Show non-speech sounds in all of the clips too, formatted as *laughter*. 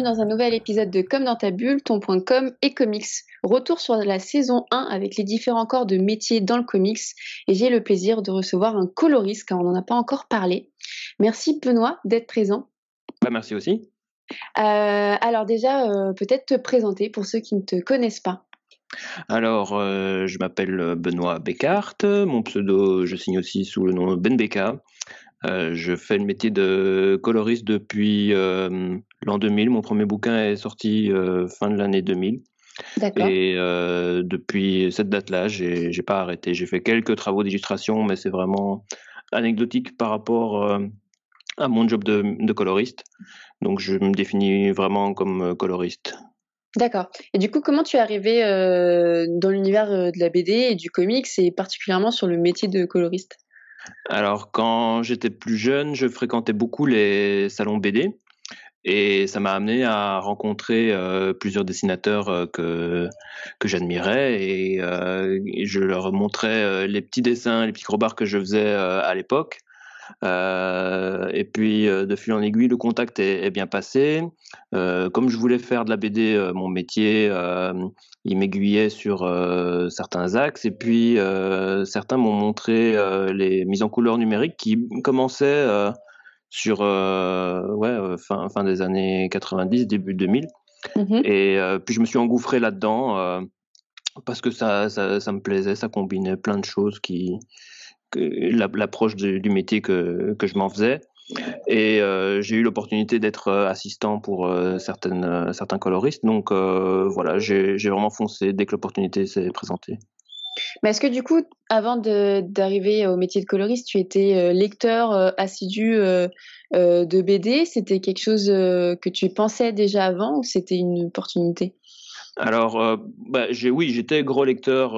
bienvenue dans un nouvel épisode de Comme dans ta bulle, ton point com et comics. Retour sur la saison 1 avec les différents corps de métiers dans le comics et j'ai le plaisir de recevoir un coloriste car on n'en a pas encore parlé. Merci Benoît d'être présent. Bah, merci aussi. Euh, alors déjà, euh, peut-être te présenter pour ceux qui ne te connaissent pas. Alors, euh, je m'appelle Benoît Bécart. Mon pseudo, je signe aussi sous le nom Ben Beka. Euh, je fais le métier de coloriste depuis euh, l'an 2000. Mon premier bouquin est sorti euh, fin de l'année 2000. Et depuis cette date-là, j'ai n'ai pas arrêté. J'ai fait quelques travaux d'illustration, mais c'est vraiment anecdotique par rapport à mon job de, de, coloriste. Donc, je me définis vraiment comme coloriste. D'accord. Et du coup, comment tu es arrivé dans l'univers de la BD et du comics, et particulièrement sur le métier de coloriste? Alors, quand j'étais plus jeune, je fréquentais beaucoup les salons BD et ça m'a amené à rencontrer euh, plusieurs dessinateurs euh, que, j'admirais et, euh, je leur montrais les petits dessins, les petits crobards que je faisais à l'époque. Et puis, de fil en aiguille, le contact est, bien passé. comme je voulais faire de la BD mon métier, il m'aiguillait sur certains axes. Et puis, certains m'ont montré les mises en couleur numériques qui commençaient sur ouais, fin, fin des années 90, début 2000. Mmh et puis, je me suis engouffré là-dedans parce que ça, ça, ça, me plaisait, ça combinait plein de choses qui l'approche du métier que, que je m'en faisais. Et euh, j'ai eu l'opportunité d'être euh, assistant pour euh, certaines, certains coloristes. Donc voilà, j'ai vraiment foncé dès que l'opportunité s'est présentée. Mais est-ce que du coup, avant d'arriver au métier de coloriste, tu étais lecteur assidu de BD C'était quelque chose que tu pensais déjà avant ou c'était une opportunité? Alors, bah, oui, j'étais gros lecteur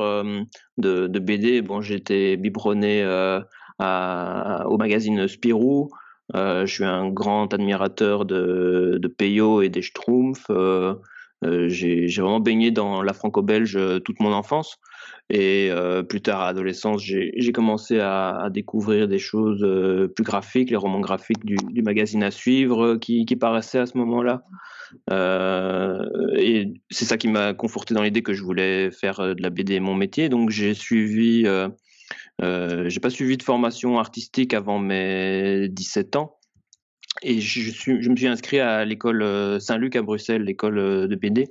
de, de, BD. Bon, j'étais biberonné au magazine Spirou. Euh, je suis un grand admirateur de, de Peyo et des Schtroumpfs. Euh, euh, j'ai vraiment baigné dans la franco-belge toute mon enfance. Et plus tard, à l'adolescence, j'ai commencé à, découvrir des choses plus graphiques, les romans graphiques du, magazine à suivre qui paraissaient à ce moment-là. Et c'est ça qui m'a conforté dans l'idée que je voulais faire de la BD mon métier. Donc j'ai suivi euh, j'ai pas suivi de formation artistique avant mes 17 ans. Et je, suis, me suis inscrit à l'école euh, Saint-Luc à Bruxelles, l'école euh, de BD.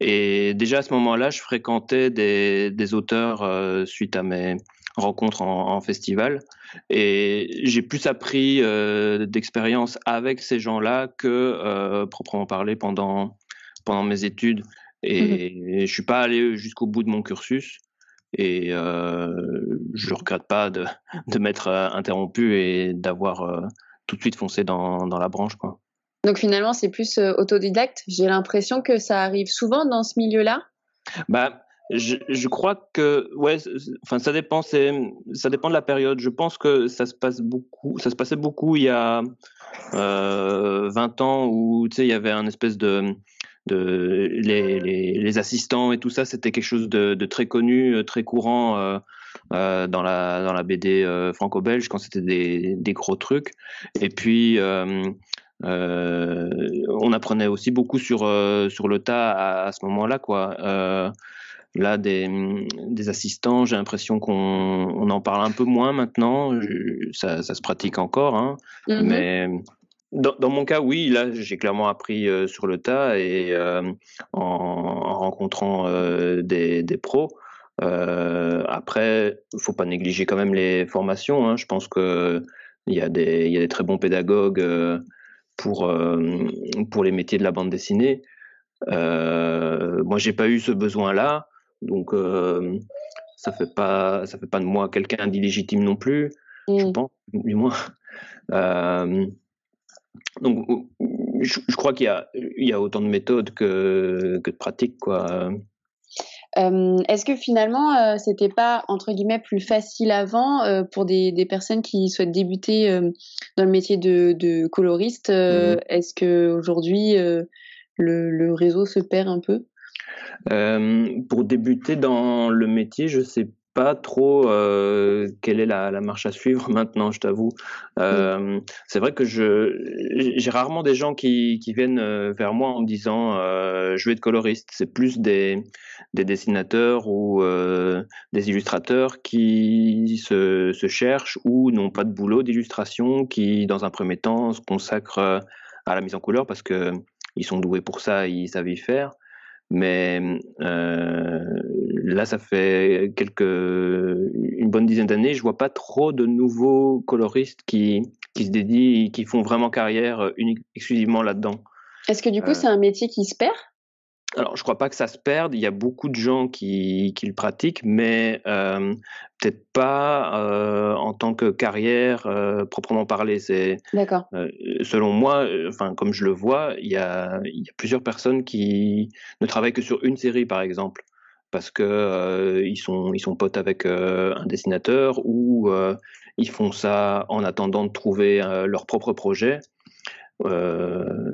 Et déjà à ce moment-là, je fréquentais des, auteurs euh, suite à mes rencontres en, en festival. Et j'ai plus appris euh, d'expérience avec ces gens-là que euh, proprement parler pendant, pendant mes études. Et, mmh et je suis pas allé jusqu'au bout de mon cursus. Et euh, je regrette pas de, de m'être interrompu et d'avoir tout de suite foncé dans, dans la branche. Quoi. Donc finalement, c'est plus autodidacte. J'ai l'impression que ça arrive souvent dans ce milieu-là. Bah, je, crois que ouais, enfin ça dépend, ça dépend de la période. Je pense que ça se passe beaucoup, ça se passait beaucoup il y a euh, 20 ans où tu sais il y avait un espèce de les, assistants et tout ça, c'était quelque chose de, très connu, euh, très courant euh, euh, dans la dans la BD franco-belge quand c'était des, des, gros trucs. Et puis on apprenait aussi beaucoup sur sur le tas à, ce moment-là, quoi. Là, des, des assistants, j'ai l'impression qu'on on en parle un peu moins maintenant. ça, ça se pratique encore, hein, mm-hmm. mais dans, dans, mon cas, oui, là, j'ai clairement appris euh, sur le tas et euh, en, en, rencontrant euh, des, des, pros. après, il faut pas négliger quand même les formations. Hein. Je pense que il y, a des, il y a des très bons pédagogues pour, pour les métiers de la bande dessinée. moi, j'ai pas eu ce besoin-là, donc ça fait pas ça fait pas de moi quelqu'un d'illégitime non plus. Je mmh. pense, du moins. *laughs* Donc, je, crois qu'il y a, il y a autant de méthodes que, que de pratiques, quoi. Euh, est-ce que finalement, euh, c'était pas entre guillemets plus facile avant euh, pour des, des, personnes qui souhaitent débuter dans le métier de, de coloriste mmh Est-ce que aujourd'hui le, le, réseau se perd un peu? Pour débuter dans le métier, je sais pas trop euh, quelle est la, la, marche à suivre *laughs* maintenant, je t'avoue. Euh, c'est vrai que je j'ai rarement des gens qui, qui viennent euh, vers moi en me disant euh, je vais être coloriste. C'est plus des, des dessinateurs ou euh, des illustrateurs qui se, se cherchent ou n'ont pas de boulot d'illustration, qui dans un premier temps se consacrent à la mise en couleur parce que ils sont doués pour ça, ils savent y faire. Mais euh, là, ça fait quelques, une bonne dizaine d'années, je vois pas trop de nouveaux coloristes qui, qui se dédient, qui font vraiment carrière unique, exclusivement là-dedans. Est-ce que du coup, euh, c'est un métier qui se perd? Alors, je crois pas que ça se perde. Il y a beaucoup de gens qui, qui le pratiquent, mais euh, peut-être pas euh, en tant que carrière euh, proprement parlé. C'est d'accord. Selon moi, enfin comme je le vois, il y a, il y a plusieurs personnes qui ne travaillent que sur une série, par exemple, parce que euh, ils sont ils sont potes avec un dessinateur ou ils font ça en attendant de trouver leur propre projet. Euh,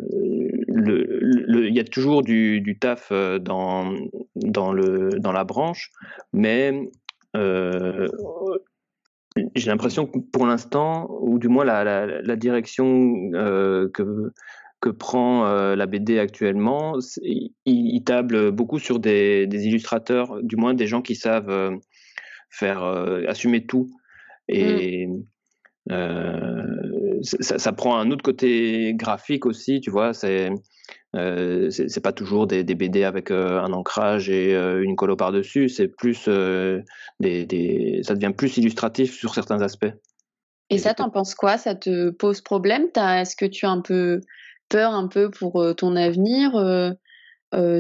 le, le, il y a toujours du, du taf euh, dans, dans, le, dans la branche, mais euh, j'ai l'impression que pour l'instant, ou du moins la, la, la direction euh, que, que prend euh, la BD actuellement, il, il, table beaucoup sur des, des, illustrateurs, du moins des gens qui savent faire assumer tout. Et mm. Ça, ça, prend un autre côté graphique aussi, tu vois. C'est euh, c'est pas toujours des, des, BD avec euh, un ancrage et euh, une colo par-dessus, c'est plus euh, des, des, ça devient plus illustratif sur certains aspects. Et, ça, t'en penses quoi? Ça te pose problème? Est-ce que tu as un peu peur un peu pour ton avenir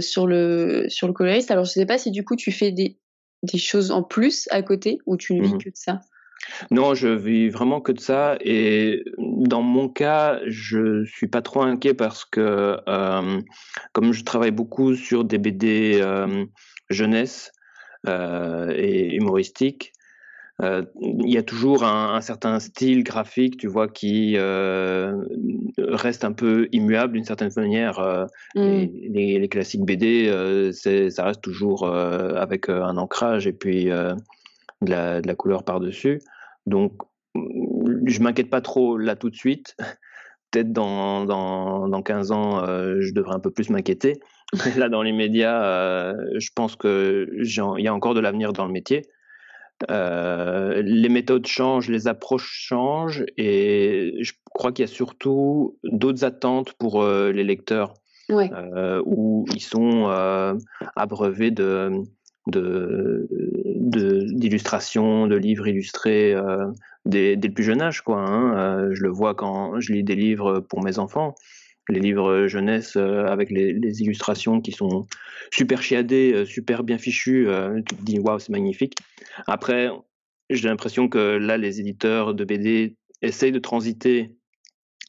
sur le sur le coloriste? Alors je sais pas si du coup tu fais des, des choses en plus à côté ou tu ne vis mmh. que de ça. Non, je vis vraiment que de ça. Et dans mon cas, je suis pas trop inquiet parce que euh, comme je travaille beaucoup sur des BD euh, jeunesse euh, et humoristiques, il y a toujours un, un, certain style graphique, tu vois, qui reste un peu immuable d'une certaine manière. Mm. Les, les, les, classiques BD, ça reste toujours avec un ancrage et puis de la, de la couleur par-dessus. Donc, je m'inquiète pas trop là tout de suite. *laughs* Peut-être dans, dans, dans 15 ans, euh, je devrais un peu plus m'inquiéter. *laughs* là, dans les médias, euh, je pense qu'il y a encore de l'avenir dans le métier. Euh, les méthodes changent, les approches changent, et je crois qu'il y a surtout d'autres attentes pour les lecteurs, ouais. Où ils sont abreuvés de, de d'illustrations, de, livres illustrés euh, dès, le plus jeune âge. Quoi, hein. euh, je le vois quand je lis des livres pour mes enfants, les livres jeunesse euh, avec les, illustrations qui sont super chiadées, super bien fichues. Tu te dis waouh, c'est magnifique. Après, j'ai l'impression que là, les éditeurs de BD essayent de transiter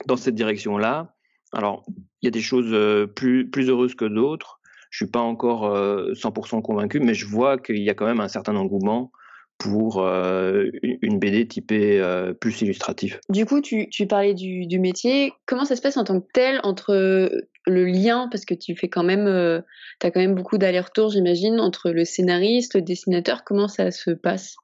dans cette direction-là. Alors, il y a des choses plus, plus heureuses que d'autres je suis pas encore euh, 100% convaincu, mais je vois qu'il y a quand même un certain engouement pour euh, une BD typée euh, plus illustratif. Du coup, tu, tu parlais du, du, métier. Comment ça se passe en tant que tel entre le lien, parce que tu fais quand même, euh, as quand même beaucoup d'allers-retours, j'imagine, entre le scénariste, le dessinateur. Comment ça se passe?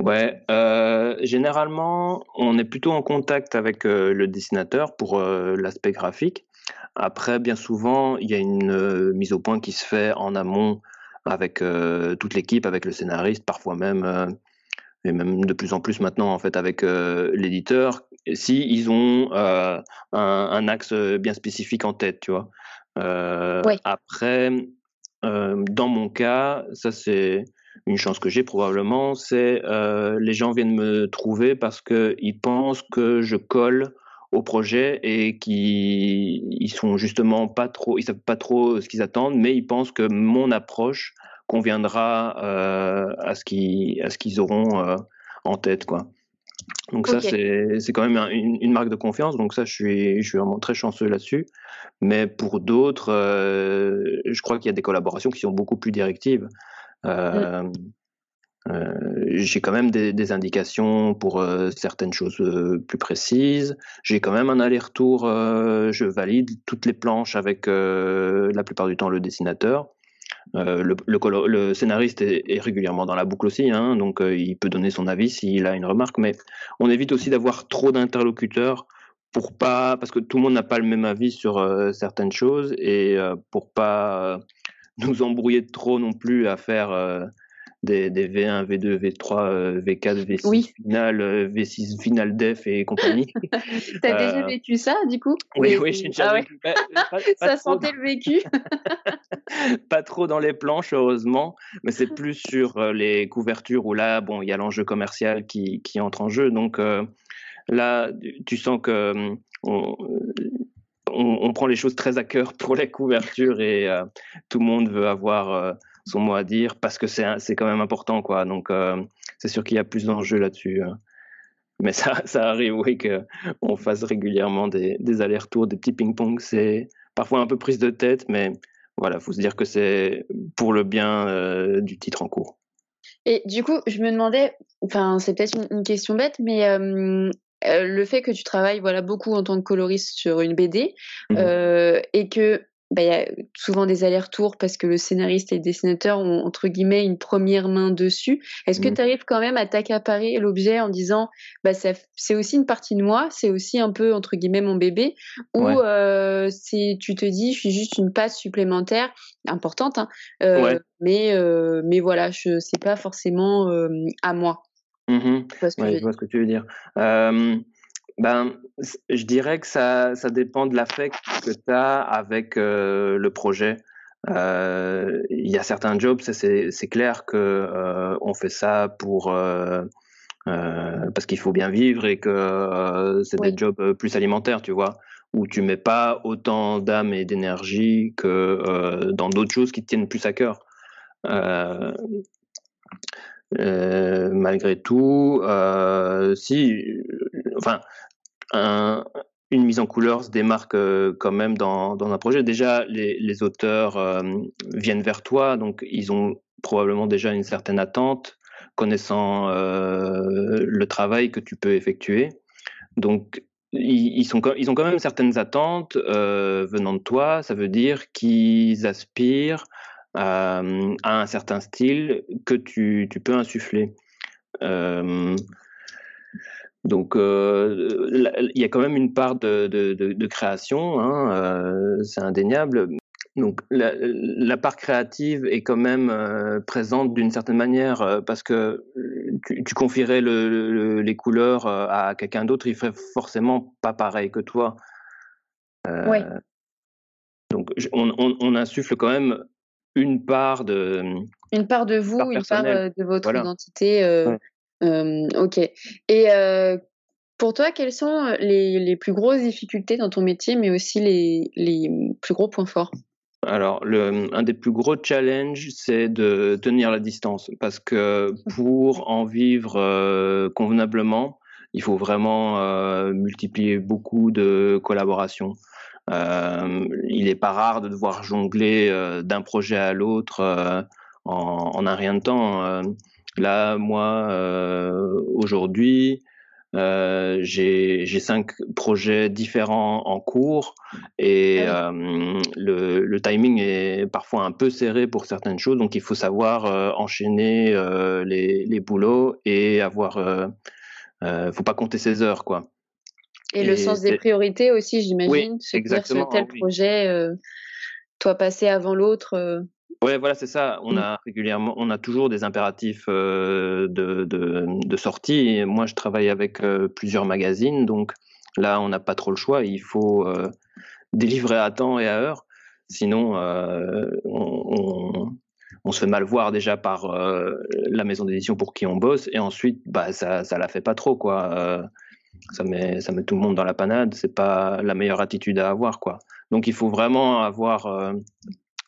Ouais, euh, généralement, on est plutôt en contact avec euh, le dessinateur pour euh, l'aspect graphique. Après, bien souvent, il y a une euh, mise au point qui se fait en amont avec euh, toute l'équipe, avec le scénariste, parfois même, euh, et même de plus en plus maintenant, en fait, avec l'éditeur, si ils ont un, un, axe bien spécifique en tête, tu vois. Oui. Après, dans mon cas, ça c'est une chance que j'ai probablement, c'est les gens viennent me trouver parce qu'ils pensent que je colle au projet et qui ils sont justement pas trop, ils savent pas trop ce qu'ils attendent, mais ils pensent que mon approche conviendra euh, à ce qu'ils à ce qu'ils auront euh, en tête quoi. Donc okay. ça c'est c'est quand même une, une, marque de confiance. Donc ça je suis je suis vraiment très chanceux là-dessus. Mais pour d'autres, euh, je crois qu'il y a des collaborations qui sont beaucoup plus directives. Mm. Euh, j'ai quand même des, indications pour euh, certaines choses euh, plus précises. J'ai quand même un aller-retour. je valide toutes les planches avec la plupart du temps le dessinateur. le, le, scénariste est, régulièrement dans la boucle aussi, hein, donc il peut donner son avis s'il a une remarque, mais on évite aussi d'avoir trop d'interlocuteurs pour pas, parce que tout le monde n'a pas le même avis sur certaines choses et pour pas nous embrouiller trop non plus à faire des, V1, V2, V3, V4, V6 final, V6 final def et compagnie. *laughs* T'as as déjà euh, vécu ça du coup? Oui, oui, j'ai déjà ah vécu. *laughs* ça sentait le vécu. *laughs* pas trop dans les planches, heureusement, mais c'est plus sur euh, les couvertures où là, bon, il y a l'enjeu commercial qui, qui, entre en jeu. Donc euh, là, tu sens que on, on, prend les choses très à cœur pour les couvertures et tout le monde veut avoir son mot à dire parce que c'est quand même important quoi. Donc euh, c'est sûr qu'il y a plus d'enjeux là-dessus. Hein. Mais ça, *laughs* ça arrive, oui, qu'on fasse régulièrement des, des allers-retours, des petits ping-pong. C'est parfois un peu prise de tête, mais voilà, faut se dire que c'est pour le bien euh, du titre en cours. Et du coup, je me demandais, enfin, c'est peut-être une, question bête, mais euh, le fait que tu travailles voilà beaucoup en tant que coloriste sur une BD mmh et que bah, y a souvent des allers-retours parce que le scénariste et le dessinateur ont entre guillemets une première main dessus. Est-ce que mmh. tu arrives quand même à t'accaparer l'objet en disant bah c'est aussi une partie de moi, c'est aussi un peu entre guillemets mon bébé? Ou euh, si tu te dis je suis juste une passe supplémentaire importante hein, euh, mais euh, mais voilà, je c'est pas forcément à moi. Mmh je vois ce que tu veux dire. Ben, je dirais que ça, ça dépend de l'affect que tu as avec euh, le projet. Euh, il y a certains jobs, c'est clair que euh, on fait ça pour parce qu'il faut bien vivre et que c'est des jobs plus alimentaires, tu vois, où tu mets pas autant d'âme et d'énergie que dans d'autres choses qui te tiennent plus à cœur. malgré tout, si, enfin, une mise en couleur se démarque euh, quand même dans, un projet. Déjà, les, auteurs euh, viennent vers toi, donc ils ont probablement déjà une certaine attente, connaissant euh, le travail que tu peux effectuer. Donc, ils, ont quand même certaines attentes venant de toi. Ça veut dire qu'ils aspirent à un certain style que tu peux insuffler. Donc, euh, il y a quand même une part de, création, hein, euh, c'est indéniable. Donc, la, part créative est quand même euh, présente d'une certaine manière parce que tu, confierais les couleurs à quelqu'un d'autre, il ferait forcément pas pareil que toi. oui. Donc, on, insuffle quand même une part de. Une part de vous, une part de votre identité ok. Et pour toi, quelles sont les, les, plus grosses difficultés dans ton métier, mais aussi les, les plus gros points forts? Alors, le, un des plus gros challenges, c'est de tenir la distance, parce que mmh. pour en vivre convenablement, il faut vraiment euh, multiplier beaucoup de collaborations. Euh, il n'est pas rare de devoir jongler d'un projet à l'autre en, en, un rien de temps. Là, moi, euh, aujourd'hui, euh, j'ai cinq projets différents en cours et ah euh, le, le, timing est parfois un peu serré pour certaines choses, donc il faut savoir euh, enchaîner euh, les, les, boulots et avoir, euh, faut pas compter ses heures, quoi. Et, le sens des priorités aussi, j'imagine. Oui, exactement. Dire, tel projet, toi passer avant l'autre. Ouais, voilà, c'est ça. On mmh. a régulièrement, on a toujours des impératifs euh, de, de, de, sortie. moi, je travaille avec euh, plusieurs magazines, donc là, on n'a pas trop le choix. Il faut euh, délivrer à temps et à heure, sinon on, on, se fait mal voir déjà par la maison d'édition pour qui on bosse, et ensuite, bah, ça, ça la fait pas trop, quoi. ça met, ça met tout le monde dans la panade. C'est pas la meilleure attitude à avoir, quoi. Donc, il faut vraiment avoir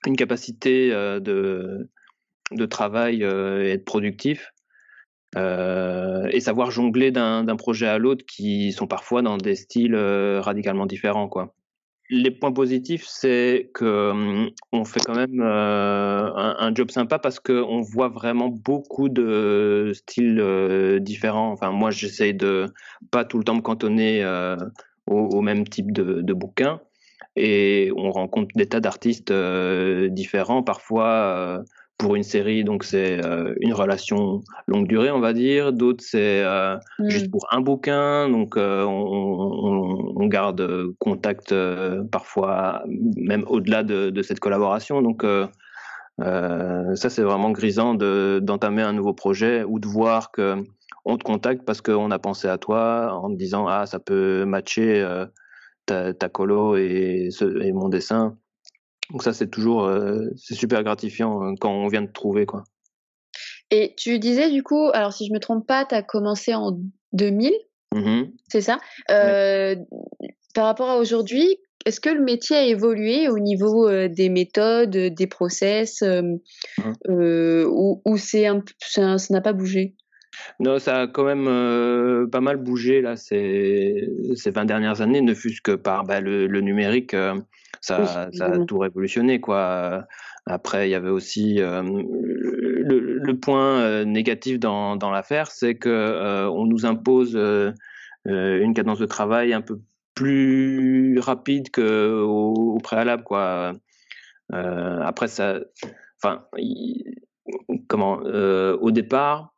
une capacité euh, de, de travail euh, et être productif. Euh, et savoir jongler d'un projet à l'autre qui sont parfois dans des styles radicalement différents quoi. Les points positifs, c'est que hum, fait quand même un, job sympa parce qu'on voit vraiment beaucoup de styles différents. Enfin, moi, j'essaye de pas tout le temps me cantonner au, au, même type de, de bouquin. Et on rencontre des tas d'artistes différents. Parfois, pour une série, donc c'est une relation longue durée, on va dire. D'autres, c'est juste mmh. pour un bouquin, donc on, on, garde contact parfois même au-delà de, de, cette collaboration. Donc euh, ça, c'est vraiment grisant d'entamer un nouveau projet ou de voir que on te contacte parce qu'on a pensé à toi en te disant ah ça peut matcher euh, ta, ta, colo et, et, mon dessin. Donc ça, c'est toujours euh, c'est super gratifiant hein, quand on vient de trouver quoi. Et tu disais du coup, alors si je me trompe pas, tu as commencé en 2000, mmh c'est ça? Par rapport à aujourd'hui, est-ce que le métier a évolué au niveau euh, des méthodes, des process, euh, mmh. euh, ou, c'est ça n'a pas bougé? Non, ça a quand même pas mal bougé là ces, ces 20 dernières années, ne fût-ce que par bah, le, numérique, ça, ça, a tout révolutionné quoi. Après, il y avait aussi le, point négatif dans, dans l'affaire, c'est que on nous impose une cadence de travail un peu plus rapide qu'au au préalable quoi. Euh, après ça, enfin, comment, euh, au départ,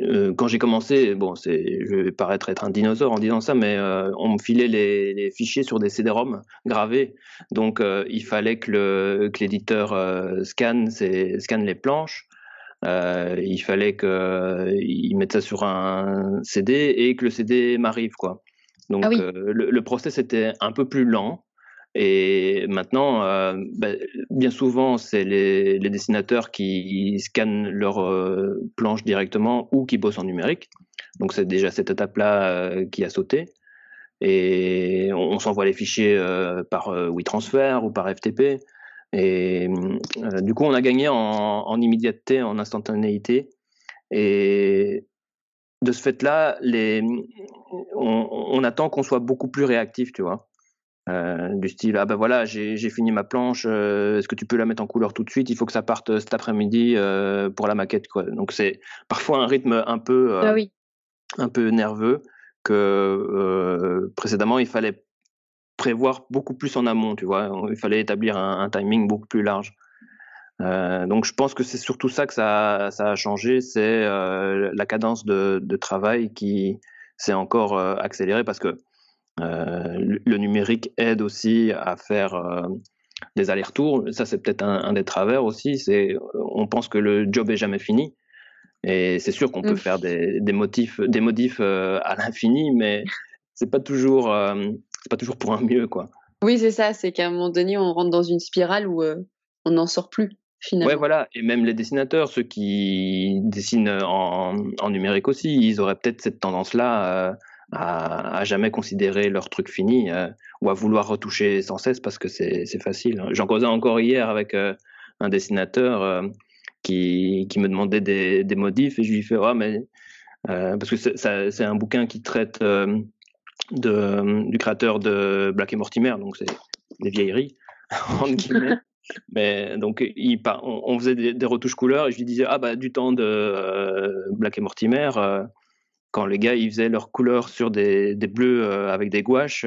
euh, quand j'ai commencé, bon, c'est, je vais paraître être un dinosaure en disant ça, mais on me filait les, les, fichiers sur des CD-ROM gravés, donc il fallait que, le, que l'éditeur scanne, scanne les planches. il fallait qu'il mette ça sur un CD et que le CD m'arrive quoi. Donc ah euh, le, le, process était un peu plus lent. Et maintenant, euh, bah, bien souvent, c'est les, dessinateurs qui scannent leur euh, planche directement ou qui bossent en numérique. Donc c'est déjà cette étape-là qui a sauté. Et on, s'envoie les fichiers par WeTransfer ou par FTP. Et du coup, on a gagné en, immédiateté, en instantanéité. Et de ce fait-là, les, on, attend qu'on soit beaucoup plus réactif, tu vois. Euh, du style, ah ben voilà, j'ai fini ma planche, euh, est-ce que tu peux la mettre en couleur tout de suite? Il faut que ça parte euh, cet après-midi pour la maquette. Quoi. Donc c'est parfois un rythme un peu, ah un peu nerveux que précédemment il fallait prévoir beaucoup plus en amont, tu vois. Il fallait établir un timing beaucoup plus large. Donc je pense que c'est surtout ça que ça, ça a changé, c'est la cadence de, de, travail qui s'est encore accélérée parce que le numérique aide aussi à faire euh, des allers-retours. Ça c'est peut-être un, un, des travers aussi. C'est on pense que le job est jamais fini et c'est sûr qu'on peut faire des, des, motifs, des modifs à l'infini, mais c'est pas toujours c'est pas toujours pour un mieux quoi. Oui c'est ça, c'est qu'à un moment donné on rentre dans une spirale où on n'en sort plus. Ouais, voilà. Et même les dessinateurs, ceux qui dessinent en, en numérique aussi, ils auraient peut-être cette tendance-là euh, à, à, jamais considérer leur truc fini euh, ou à vouloir retoucher sans cesse parce que c'est facile. J'en causais encore hier avec euh, un dessinateur qui, qui, me demandait des, des, modifs et je lui fais ouais, mais parce que c'est un bouquin qui traite de, du créateur de Black et Mortimer, donc c'est des vieilleries *laughs* en guillemets. *laughs* Mais donc, il, on, faisait des, retouches couleurs et je lui disais, ah bah, du temps de euh, Black et Mortimer, euh, quand les gars ils faisaient leurs couleurs sur des, des bleus euh, avec des gouaches,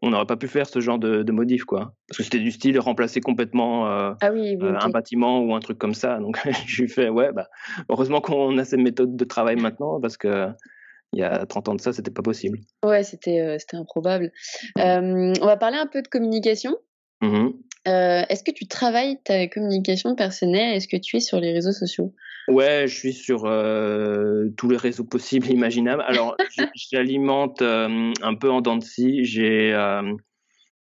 on n'aurait pas pu faire ce genre de, de modif, quoi. Parce que c'était du style remplacer complètement ah un bâtiment ou un truc comme ça. Donc, *laughs* je lui fais, ouais, bah, heureusement qu'on a ces méthodes de travail maintenant parce que il y a 30 ans de ça, c'était pas possible. Ouais, c'était c'était improbable. on va parler un peu de communication. Mmh euh, est-ce que tu travailles ta communication personnelle? Est-ce que tu es sur les réseaux sociaux? Ouais, je suis sur euh, tous les réseaux possibles et imaginables. Alors, *laughs* j'alimente euh, un peu en dents de scie. J'ai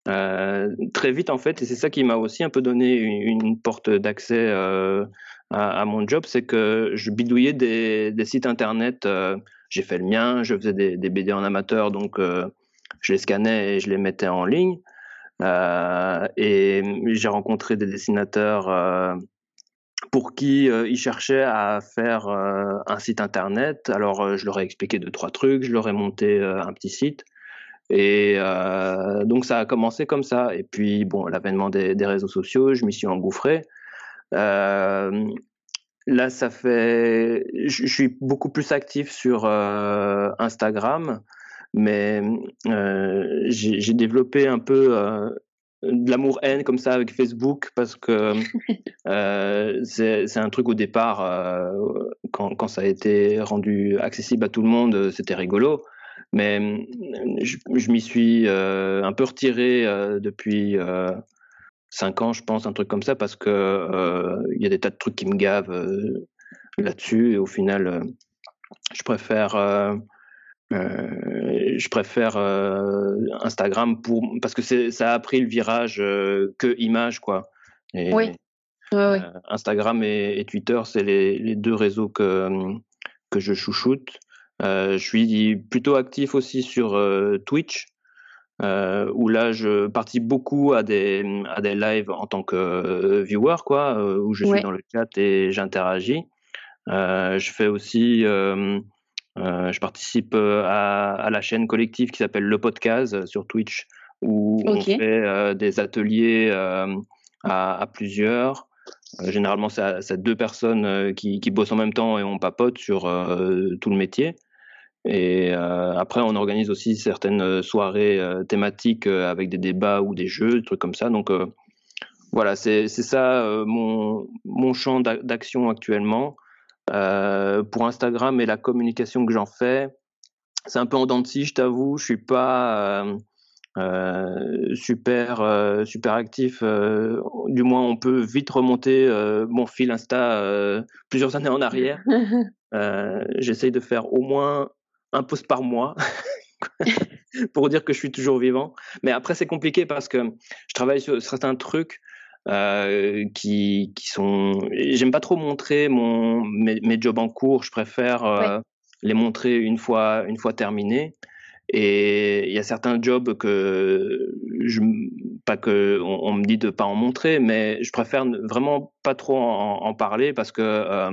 très vite, en fait, et c'est ça qui m'a aussi un peu donné une, porte d'accès à, mon job, c'est que je bidouillais des, sites internet. J'ai fait le mien, je faisais des, des BD en amateur, donc je les scannais et je les mettais en ligne. Euh, et j'ai rencontré des dessinateurs euh, pour qui euh, ils cherchaient à faire un site internet. Alors je leur ai expliqué deux trois trucs, je leur ai monté un petit site. Et donc ça a commencé comme ça. Et puis bon, l'avènement des, des, réseaux sociaux, je m'y suis engouffré. là, ça fait, je suis beaucoup plus actif sur Instagram mais euh, j'ai développé un peu euh, de l'amour-haine comme ça avec Facebook parce que *laughs* euh, c'est un truc au départ, quand, quand, ça a été rendu accessible à tout le monde, c'était rigolo. Mais je, je m'y suis un peu retiré depuis cinq ans, je pense, un truc comme ça, parce que il y a des tas de trucs qui me gavent là-dessus. Et au final, je préfère je préfère euh, Instagram pour parce que ça a pris le virage euh, que image quoi. oui. Instagram et, Twitter, c'est les, les, deux réseaux que que je chouchoute. je suis plutôt actif aussi sur Twitch. où là je participe beaucoup à des à des lives en tant que viewer quoi où je suis dans le chat et j'interagis je fais aussi euh, je participe euh, à, la chaîne collective qui s'appelle Le Podcast euh, sur Twitch, où on fait des ateliers à, plusieurs. généralement, c'est deux personnes qui, bossent en même temps et on papote sur tout le métier. Et après, on organise aussi certaines soirées thématiques avec des débats ou des jeux, des trucs comme ça. Donc voilà, c'est ça mon, mon, champ d'action actuellement. Euh, pour Instagram et la communication que j'en fais, c'est un peu en dents de scie, je t'avoue. Je suis pas euh, euh, super super actif. du moins, on peut vite remonter mon fil Insta plusieurs années en arrière. *laughs* J'essaye de faire au moins un post par mois. *laughs* pour dire que je suis toujours vivant. Mais après, c'est compliqué parce que je travaille sur certains trucs euh, qui, qui sont. J'aime pas trop montrer mon, mes, mes, jobs en cours. Je préfère euh, les montrer une fois, une fois terminés. Et il y a certains jobs que je, pas que on, me dit de pas en montrer, mais je préfère vraiment pas trop en, parler parce que euh,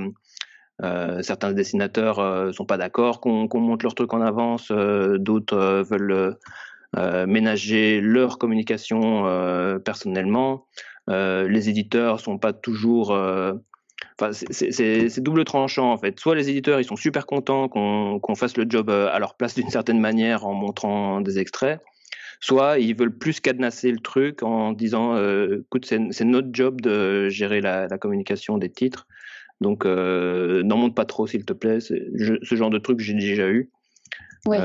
euh, certains dessinateurs euh, sont pas d'accord qu'on montre leur truc en avance, d'autres veulent ménager leur communication personnellement. Euh, les éditeurs sont pas toujours euh, Enfin, c'est double tranchant en fait. Soit les éditeurs ils sont super contents qu'on fasse le job euh, à leur place d'une certaine manière en montrant des extraits, soit ils veulent plus cadenasser le truc en disant écoute c'est notre job de gérer la, communication des titres, donc n'en montre pas trop s'il te plaît. ce genre de truc j'ai déjà eu. Ouais,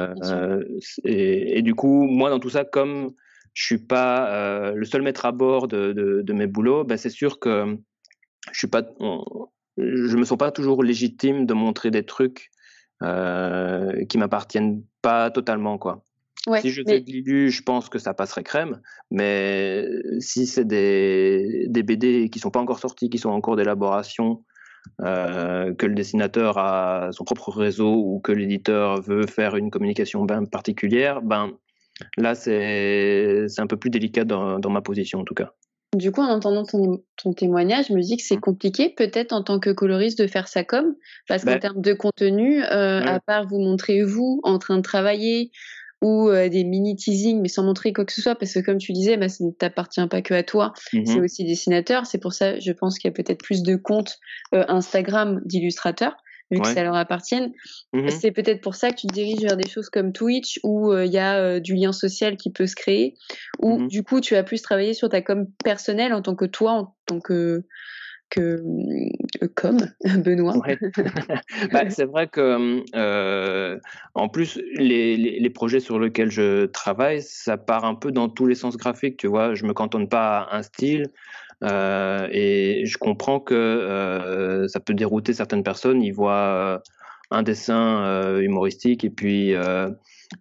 et, et, du coup moi dans tout ça comme je suis pas euh, le seul maître à bord de, de, mes boulots, ben c'est sûr que je suis pas, je me sens pas toujours légitime de montrer des trucs euh, qui m'appartiennent pas totalement, quoi. si je fais de l'ILU, je pense que ça passerait crème, mais si c'est des, des BD qui sont pas encore sortis, qui sont en cours d'élaboration, euh, que le dessinateur a son propre réseau ou que l'éditeur veut faire une communication particulière, ben Là, c'est un peu plus délicat dans, ma position, en tout cas. Du coup, en entendant ton, témoignage, je me dis que c'est mmh. compliqué, peut-être en tant que coloriste, de faire ça comme, parce qu'en bah termes de contenu, euh, à part vous montrer vous en train de travailler ou euh, des mini teasing, mais sans montrer quoi que ce soit, parce que comme tu disais, bah, ça ne t'appartient pas que à toi, mmh c'est aussi dessinateur. C'est pour ça, je pense qu'il y a peut-être plus de comptes euh, Instagram d'illustrateurs vu que ça leur appartienne. Mmh c'est peut-être pour ça que tu te diriges vers des choses comme Twitch où euh, il y a euh, du lien social qui peut se créer, où mmh du coup tu as plus travaillé sur ta com personnelle en tant que toi, en tant que que euh, comme *laughs* Benoît. *laughs* bah, c'est vrai que en plus les, les, les, projets sur lesquels je travaille, ça part un peu dans tous les sens graphiques. Tu vois, je me cantonne pas à un style. Euh, et je comprends que euh, ça peut dérouter certaines personnes. Ils voient euh, un dessin humoristique et puis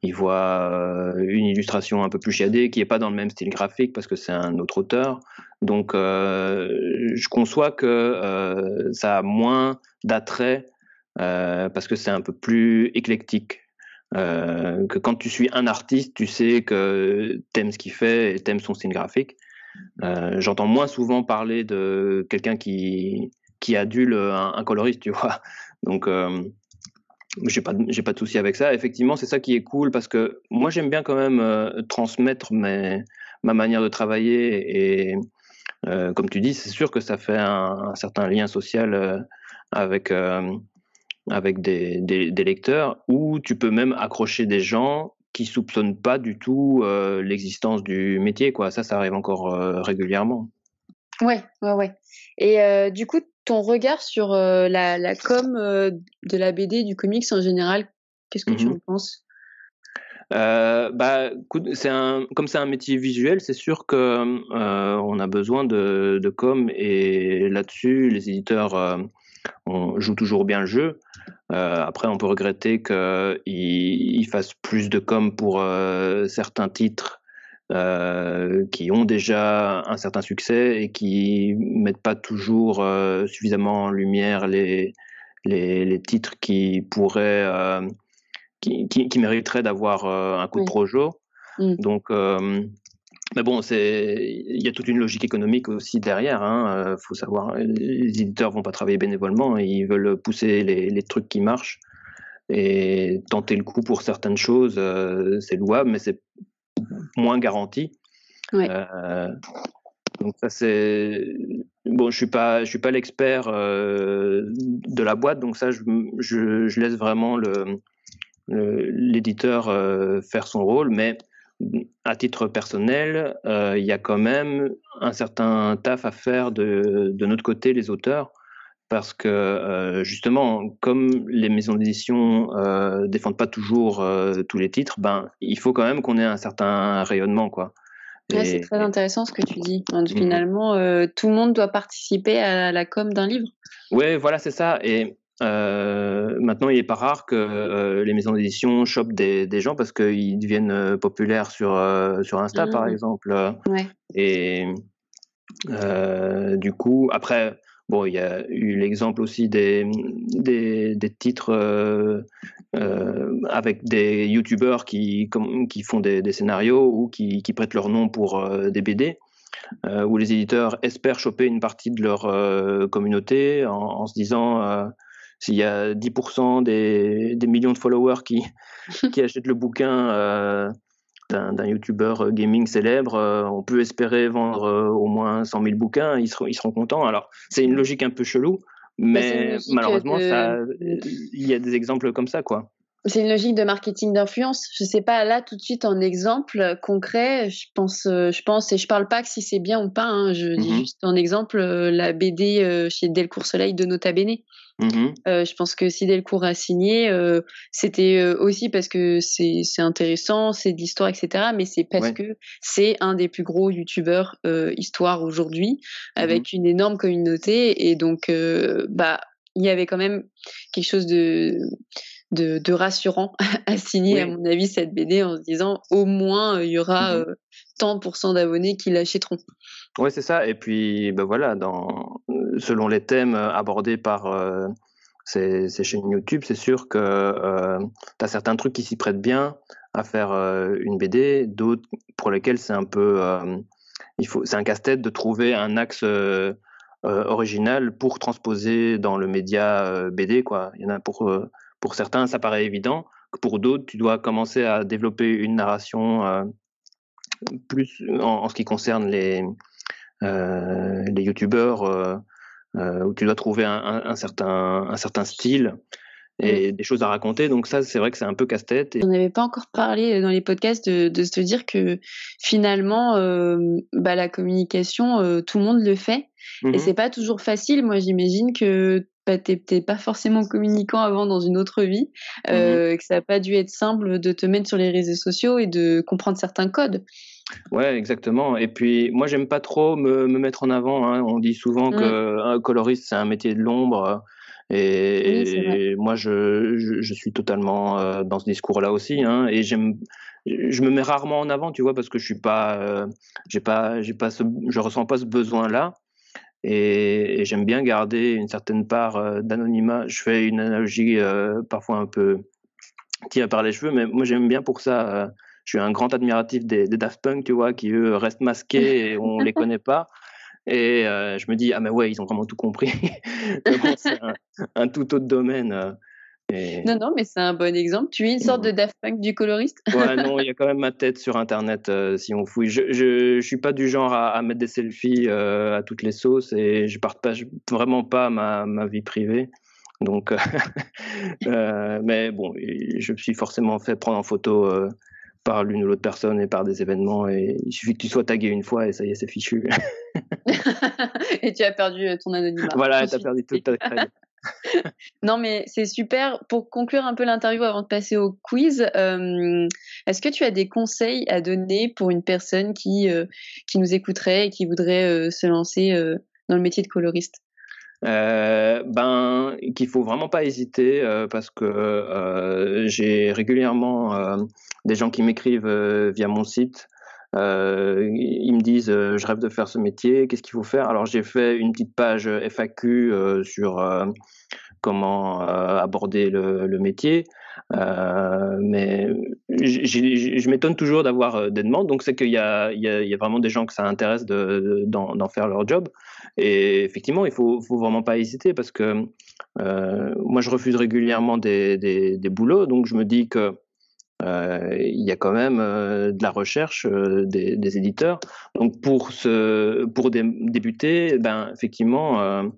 ils voient une illustration un peu plus chiadée qui n'est pas dans le même style graphique parce que c'est un autre auteur. Donc je conçois que ça a moins d'attrait parce que c'est un peu plus éclectique. que quand tu suis un artiste, tu sais que t'aimes ce qu'il fait et t'aimes son style graphique. Euh, j'entends moins souvent parler de quelqu'un qui, qui adule un, un coloriste, tu vois. Donc, euh, j'ai pas, pas de souci avec ça. Effectivement, c'est ça qui est cool parce que moi, j'aime bien quand même euh, transmettre ma manière de travailler et, euh, comme tu dis, c'est sûr que ça fait un, certain lien social euh, avec, avec des, des, des, lecteurs où tu peux même accrocher des gens qui soupçonnent pas du tout l'existence du métier. Quoi. Ça, ça arrive encore régulièrement. Ouais, ouais, ouais. Et du coup, ton regard sur la, la, com de la BD, du comics en général, qu'est-ce que tu mmh en penses? Euh, bah, c'est un, comme c'est un métier visuel, c'est sûr que euh, on a besoin de, de com et là-dessus, les éditeurs euh, on joue toujours bien le jeu. après, on peut regretter qu'ils ils fassent plus de com pour certains titres qui ont déjà un certain succès et qui mettent pas toujours suffisamment en lumière les, les, les titres qui pourraient qui, qui, mériterait d'avoir euh, un coup de projo. Mm. Donc, euh, mais bon, il y a toute une logique économique aussi derrière. Il hein. euh, faut savoir, les éditeurs vont pas travailler bénévolement, ils veulent pousser les, les, trucs qui marchent et tenter le coup pour certaines choses, c'est louable, mais c'est moins garanti. donc ça c'est bon, je suis pas, je suis pas l'expert de la boîte, donc ça je, je, je laisse vraiment le l'éditeur euh, faire son rôle, mais à titre personnel, euh, il y a quand même un certain taf à faire de, de notre côté, les auteurs, parce que euh, justement, comme les maisons d'édition euh, défendent pas toujours tous les titres, ben il faut quand même qu'on ait un certain rayonnement, quoi. c'est très intéressant ce que tu dis. Mhm. Finalement, tout le monde doit participer à la com d'un livre. Oui, voilà, c'est ça. Et euh, maintenant, il n'est pas rare que euh, les maisons d'édition chopent des, des, gens parce qu'ils deviennent euh, populaires sur, sur Insta, par mmh. exemple. Ouais. Et du coup, après, bon, il y a eu l'exemple aussi des, des, des titres avec des youtubeurs qui, qui font des, des, scénarios ou qui, qui prêtent leur nom pour des BD. où les éditeurs espèrent choper une partie de leur communauté en, en, se disant s'il y a 10% des, des, millions de followers qui, *laughs* qui achètent le bouquin euh, d'un YouTuber euh, gaming célèbre, euh, on peut espérer vendre au moins 100 000 bouquins, ils seront, ils seront contents. Alors, c'est une logique un peu chelou, mais malheureusement, il y a des exemples comme ça, quoi. C'est une logique de marketing d'influence. Je sais pas là tout de suite en exemple concret. Je pense, je pense et je parle pas que si c'est bien ou pas. Hein, je dis mm-hmm. juste en exemple la BD chez Delcourt Soleil de Nota Bene. Euh, je pense que si Delcourt a signé, euh, c'était euh, aussi parce que c'est intéressant, c'est de l'histoire, etc. Mais c'est parce que c'est un des plus gros youtubeurs histoire aujourd'hui, mmh avec une énorme communauté. Et donc, bah, il y avait quand même quelque chose de, de, rassurant *laughs* à signer, à mon avis, cette BD en se disant au moins il y aura mmh tant de pourcents d'abonnés qui l'achèteront. Oui, c'est ça. Et puis, ben voilà, dans, selon les thèmes abordés par euh, ces, chaînes YouTube, c'est sûr que euh, tu as certains trucs qui s'y prêtent bien à faire euh, une BD, d'autres pour lesquels c'est un peu. il faut, c'est un casse-tête de trouver un axe original pour transposer dans le média BD. Quoi. Il y en a pour, pour certains, ça paraît évident. Pour d'autres, tu dois commencer à développer une narration plus en, ce qui concerne les, euh, les youtubeurs euh, euh, où tu dois trouver un, certain, un certain style et des choses à raconter. Donc ça, c'est vrai que c'est un peu casse-tête. On n'avait pas encore parlé dans les podcasts de, de se dire que finalement, bah, la communication, tout le monde le fait. Et mmh c'est pas toujours facile. Moi, j'imagine que bah, t'es pas forcément communicant avant dans une autre vie, mmh que ça n'a pas dû être simple de te mettre sur les réseaux sociaux et de comprendre certains codes. Ouais, exactement. Et puis, moi, j'aime pas trop me, me, mettre en avant. Hein. On dit souvent mmh. qu'un coloriste, c'est un métier de l'ombre. Et, moi, je, je, suis totalement euh, dans ce discours-là aussi. Hein. Et j'aime, je me mets rarement en avant, tu vois, parce que je suis pas, euh, j'ai pas, j'ai pas, ce, je ressens pas ce besoin-là. Et, j'aime bien garder une certaine part euh, d'anonymat. Je fais une analogie parfois un peu tirée par les cheveux, mais moi, j'aime bien pour ça je suis un grand admiratif des, Daft Punk, tu vois, qui eux restent masqués et on *laughs* les connaît pas. Et euh, je me dis, ah, mais ouais, ils ont vraiment tout compris. *laughs* c'est un, tout autre domaine. Euh, non, non, mais c'est un bon exemple. Tu es une sorte de Daft Punk du coloriste? Ouais, *laughs* non, il y a quand même ma tête sur Internet euh, si on fouille. Je, je, suis pas du genre à, mettre des selfies à toutes les sauces et je partage vraiment pas ma, ma vie privée. Donc, *laughs* mais bon, je me suis forcément fait prendre en photo par l'une ou l'autre personne et par des événements. Et il suffit que tu sois tagué une fois et ça y est, c'est fichu. *laughs* et tu as perdu ton anonymat. Voilà, tu as perdu toute ta. *laughs* non, mais c'est super. Pour conclure un peu l'interview avant de passer au quiz, euh, est-ce que tu as des conseils à donner pour une personne qui, euh, nous écouterait et qui voudrait euh, se lancer dans le métier de coloriste? Ben, qu'il faut vraiment pas hésiter parce que j'ai régulièrement des gens qui m'écrivent via mon site ils me disent je rêve de faire ce métier, qu'est-ce qu'il faut faire? Alors j'ai fait une petite page FAQ sur comment aborder le, métier, mais je m'étonne toujours d'avoir des demandes, donc c'est qu'il y, a, vraiment des gens que ça intéresse d'en de, faire leur job. Et effectivement, il faut, faut vraiment pas hésiter parce que moi je refuse régulièrement des, des, des boulots, donc je me dis que euh, il y a quand même euh, de la recherche euh, des, éditeurs. Donc pour ce, pour débuter, ben effectivement,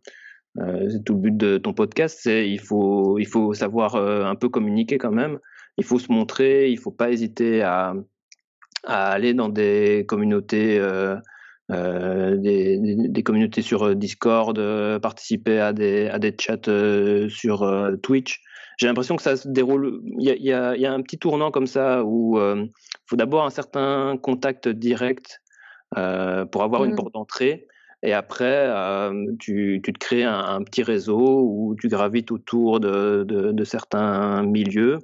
c'est tout le but de ton podcast, c'est il faut il faut savoir un peu communiquer quand même. Il faut se montrer, il faut pas hésiter à aller dans des communautés. des, communautés sur Discord, participer à des, à des chats sur Twitch j'ai l'impression que ça se déroule. Il y a, y a, un petit tournant comme ça où il euh, faut d'abord un certain contact direct euh, pour avoir une mmh. porte d'entrée. Et après, euh, tu, tu, te crées un, petit réseau où tu gravites autour de, de, de certains milieux.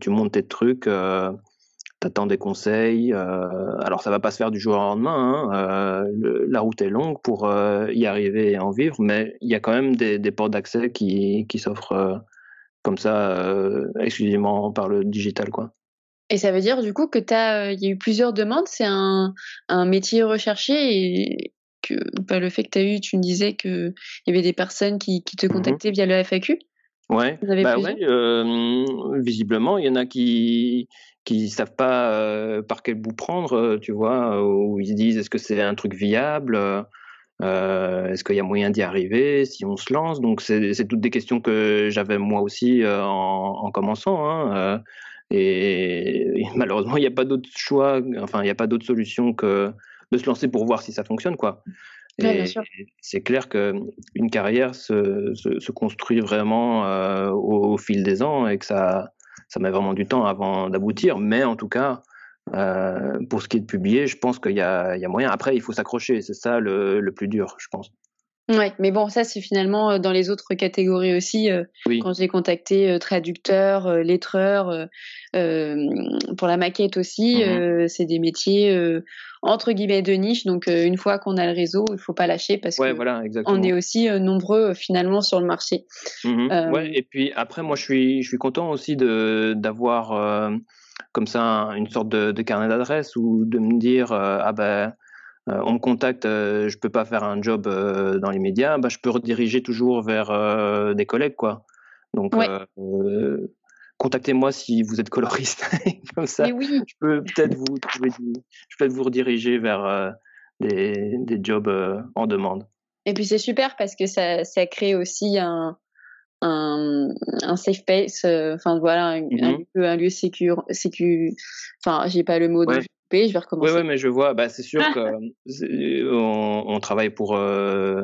tu montes tes trucs, tu attends des conseils. alors, ça va pas se faire du jour au lendemain. Hein, la route est longue pour y arriver et en vivre, mais il y a quand même des, des portes d'accès qui, qui s'offrent comme ça, euh, exclusivement par le digital, quoi. Et ça veut dire du coup que tu as, il y a eu plusieurs demandes, c'est un, un, métier recherché et que bah, le fait que tu as eu, tu me disais qu'il y avait des personnes qui, qui te mmh contactaient via le FAQ. Ouais, bah ouais euh, visiblement, il y en a qui qui savent pas euh, par quel bout prendre, tu vois, où ils se disent est-ce que c'est un truc viable euh, Est-ce qu'il y a moyen d'y arriver si on se lance? Donc c'est toutes des questions que j'avais moi aussi euh, en, en, commençant. Hein, euh, et, malheureusement, il n'y a pas d'autre choix, enfin, il n'y a pas d'autre solution que de se lancer pour voir si ça fonctionne, quoi. c'est clair qu'une carrière se, se, se, construit vraiment au, au, fil des ans et que ça, ça met vraiment du temps avant d'aboutir. Mais en tout cas, euh, pour ce qui est de publier, je pense qu'il y, y a, moyen. Après, il faut s'accrocher, c'est ça le, le, plus dur, je pense. Ouais, mais bon, ça c'est finalement euh, dans les autres catégories aussi. Euh, quand j'ai contacté traducteur, lettreur, pour la maquette aussi, mmh c'est des métiers entre guillemets de niche. Donc une fois qu'on a le réseau, il faut pas lâcher parce ouais, qu'on voilà, est aussi nombreux finalement sur le marché. Mmh ouais, et puis après, moi je suis je suis content aussi de d'avoir comme ça une sorte de, carnet d'adresse ou de me dire euh, ah ben euh, on me contacte, euh, je peux pas faire un job dans les médias, bah, je peux rediriger toujours vers des collègues quoi. Donc contactez-moi si vous êtes coloriste *laughs* comme ça. Je peux peut-être vous je peux vous rediriger vers des, des, jobs en demande. Et puis c'est super parce que ça, ça crée aussi un, un, un safe place, euh, enfin voilà, un, mmh lieu, un lieu sécur, sécu, enfin j'ai pas le mot de je vais recommencer. Oui, ouais, mais je vois, bah, c'est sûr qu'on *laughs* on travaille pour, euh,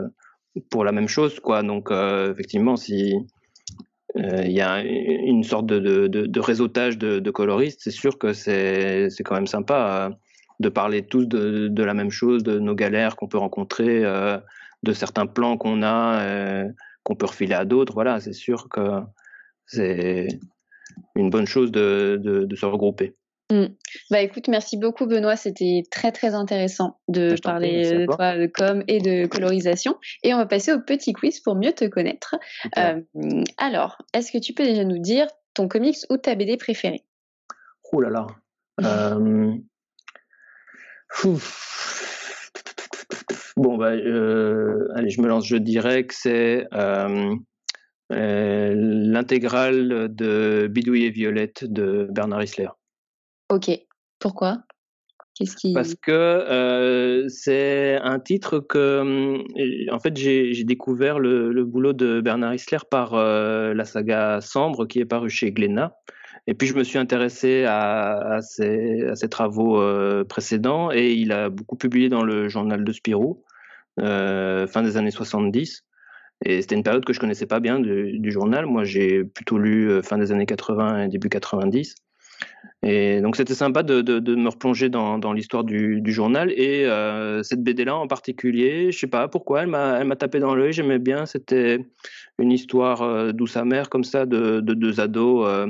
pour la même chose, quoi. Donc euh, effectivement, si il y a une sorte de, de, de, réseautage de, de coloristes, c'est sûr que c'est quand même sympa de parler tous de, de la même chose, de nos galères qu'on peut rencontrer, de certains plans qu'on a qu'on peut refiler à d'autres. Voilà, c'est sûr que c'est une bonne chose de, de, se regrouper. Mmh. Bah écoute, merci beaucoup Benoît, c'était très très intéressant de bah, parler de toi de com et de colorisation. Et on va passer au petit quiz pour mieux te connaître. Euh, alors, est-ce que tu peux déjà nous dire ton comics ou ta BD préférée? Oh là là. euh... Bon, bah, euh, allez, je me lance. Je dirais que c'est euh, euh, l'intégrale de Bidouille et Violette de Bernard Isler. Ok. Pourquoi? Qu'est-ce qui... Parce que c'est un titre que, en fait, j'ai découvert le, le, boulot de Bernard Isler par la saga Sambre qui est paru chez Glénat. Et puis je me suis intéressé à, ses, travaux précédents et il a beaucoup publié dans le journal de Spirou, fin des années 70. Et c'était une période que je connaissais pas bien du, journal. Moi, j'ai plutôt lu fin des années 80 et début 90. Et donc c'était sympa de, me replonger dans, l'histoire du, journal et euh, cette BD-là en particulier, je sais pas pourquoi, elle m'a, tapé dans l'œil, j'aimais bien, c'était une histoire euh, douce amère comme ça de, de deux ados euh,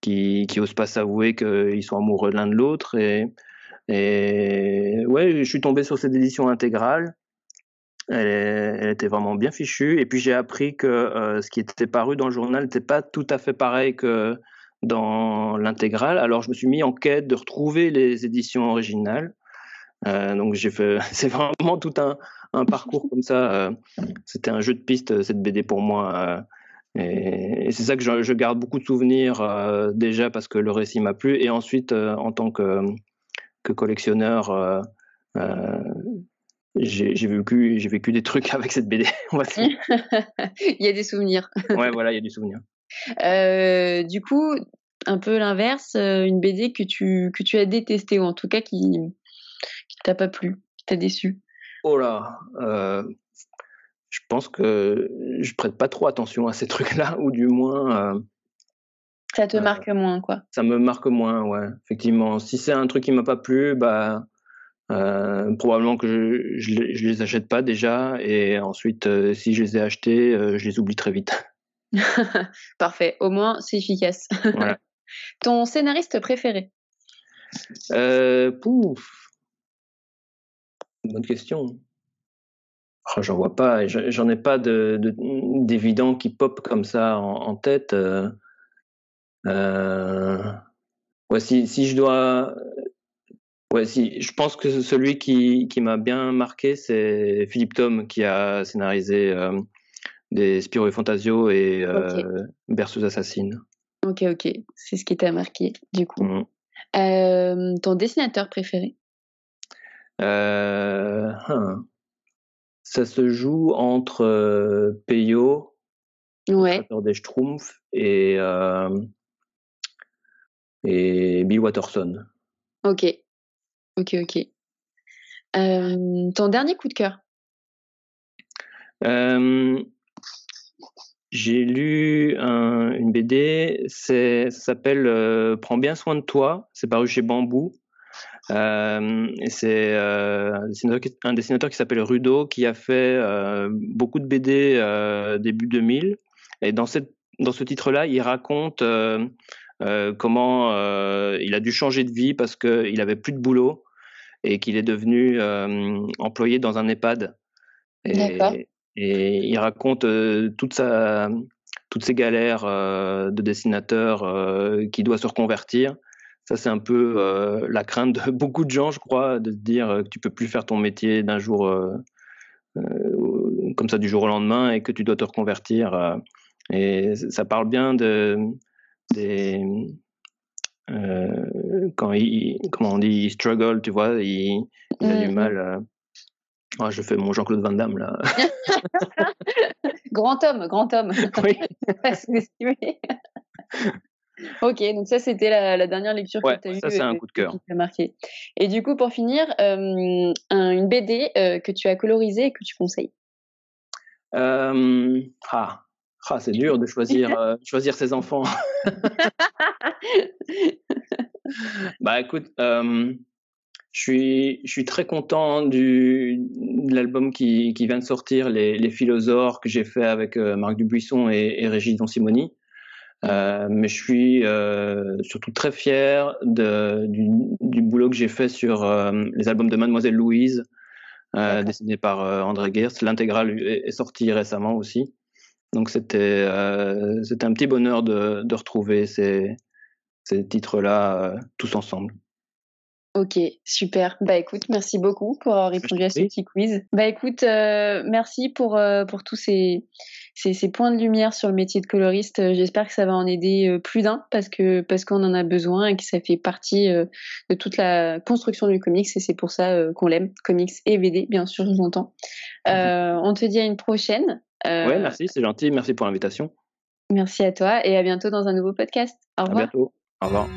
qui, qui osent pas s'avouer qu'ils sont amoureux l'un de l'autre et, et ouais, je suis tombé sur cette édition intégrale. Elle, était vraiment bien fichue. Et puis j'ai appris que ce qui était paru dans le journal n'était pas tout à fait pareil que dans l'intégrale. Alors je me suis mis en quête de retrouver les éditions originales. Euh, donc j'ai fait, *laughs* c'est vraiment tout un, parcours comme ça. Euh, c'était un jeu de piste euh, cette BD pour moi. et, c'est ça que je, garde beaucoup de souvenirs déjà parce que le récit m'a plu et ensuite en tant que collectionneur. J'ai vécu, j'ai vécu des trucs avec cette BD. *laughs* *laughs* il y a des souvenirs. ouais, voilà, il y a des souvenirs. Euh, du coup, un peu l'inverse, euh, une BD que tu, que tu as détestée, ou en tout cas qui, qui t'a pas plu, qui t'a déçu. Oh là, euh, je pense que je prête pas trop attention à ces trucs-là, ou du moins. ça te marque moins, quoi. Ça me marque moins, ouais. Effectivement, si c'est un truc qui m'a pas plu, bah. Probablement que je, je, je, les achète pas déjà et ensuite si je les ai achetés je les oublie très vite. *laughs* *laughs* Parfait. Au moins, c'est efficace. *laughs* Ton scénariste préféré? Euh, Pouf. Bonne question. Oh, j'en vois pas. J'en ai pas d'évident de, qui pop comme ça en, tête. Euh, euh, ouais, si, si, je dois. Ouais, si, je pense que celui qui, qui m'a bien marqué, c'est Philippe Tom qui a scénarisé euh, des Spiro et Fantasio et euh, Berceuse Assassine. Ok, ok. C'est ce qui t'a marqué, du coup. Mmh. Euh, ton dessinateur préféré? Euh, hein. Ça se joue entre euh, Peyo, ouais. des Schtroumpfs, et, et Bill Watterson. Ok, ok, ok. ton dernier coup de cœur? J'ai lu une BD, ça s'appelle euh, Prends bien soin de toi, c'est paru chez Bambou. Euh, c'est euh, un, dessinateur qui s'appelle Rudo qui a fait beaucoup de BD début 2000. Et dans, dans ce titre-là, il raconte comment il a dû changer de vie parce qu'il avait plus de boulot et qu'il est devenu employé dans un EHPAD. Et il raconte euh, toute sa, toutes ces galères euh, de dessinateur euh, qui doit se reconvertir. Ça, c'est un peu la crainte de *laughs* beaucoup de gens, je crois, de se dire que tu peux plus faire ton métier d'un jour comme ça du jour au lendemain et que tu dois te reconvertir. et ça parle bien de des quand il comment on dit il struggle, tu vois, il, il a du mal. Ah, je fais mon Jean-Claude Van Damme là. *laughs* grand homme, grand homme. *laughs* Oui. *laughs* ok, donc ça c'était la, dernière lecture que tu as eue. Ça c'est un coup de cœur. marqué. Et du coup, pour finir, euh, une BD euh, que tu as colorisée et que tu conseilles. Euh, ah, ah c'est dur de choisir, choisir ses enfants. *laughs* bah écoute, je suis, je suis très content du, de l'album qui, qui vient de sortir, Les, les Philosores, que j'ai fait avec euh, Marc Dubuisson et, et Régis Don Simoni. Euh, mais je suis euh, surtout très fier de, du, du, boulot que j'ai fait sur euh, les albums de Mademoiselle Louise, euh, dessiné par André Gerst. L'intégrale est, est sortie récemment aussi. Donc c'était c'était un petit bonheur de, de retrouver ces, ces titres-là tous ensemble. Ok, super. Bah écoute, merci beaucoup pour avoir répondu à ce petit quiz. Bah écoute, euh, merci pour, euh, pour tous ces, ces, ces, points de lumière sur le métier de coloriste. Euh, j'espère que ça va en aider plus d'un parce que parce qu'on en a besoin et que ça fait partie de toute la construction du comics et c'est pour ça qu'on l'aime, comics et BD, bien sûr, je l'entends. Mhm. on te dit à une prochaine. ouais, merci, c'est gentil. Merci pour l'invitation. Merci à toi et à bientôt dans un nouveau podcast. Au revoir. À bientôt. 好了。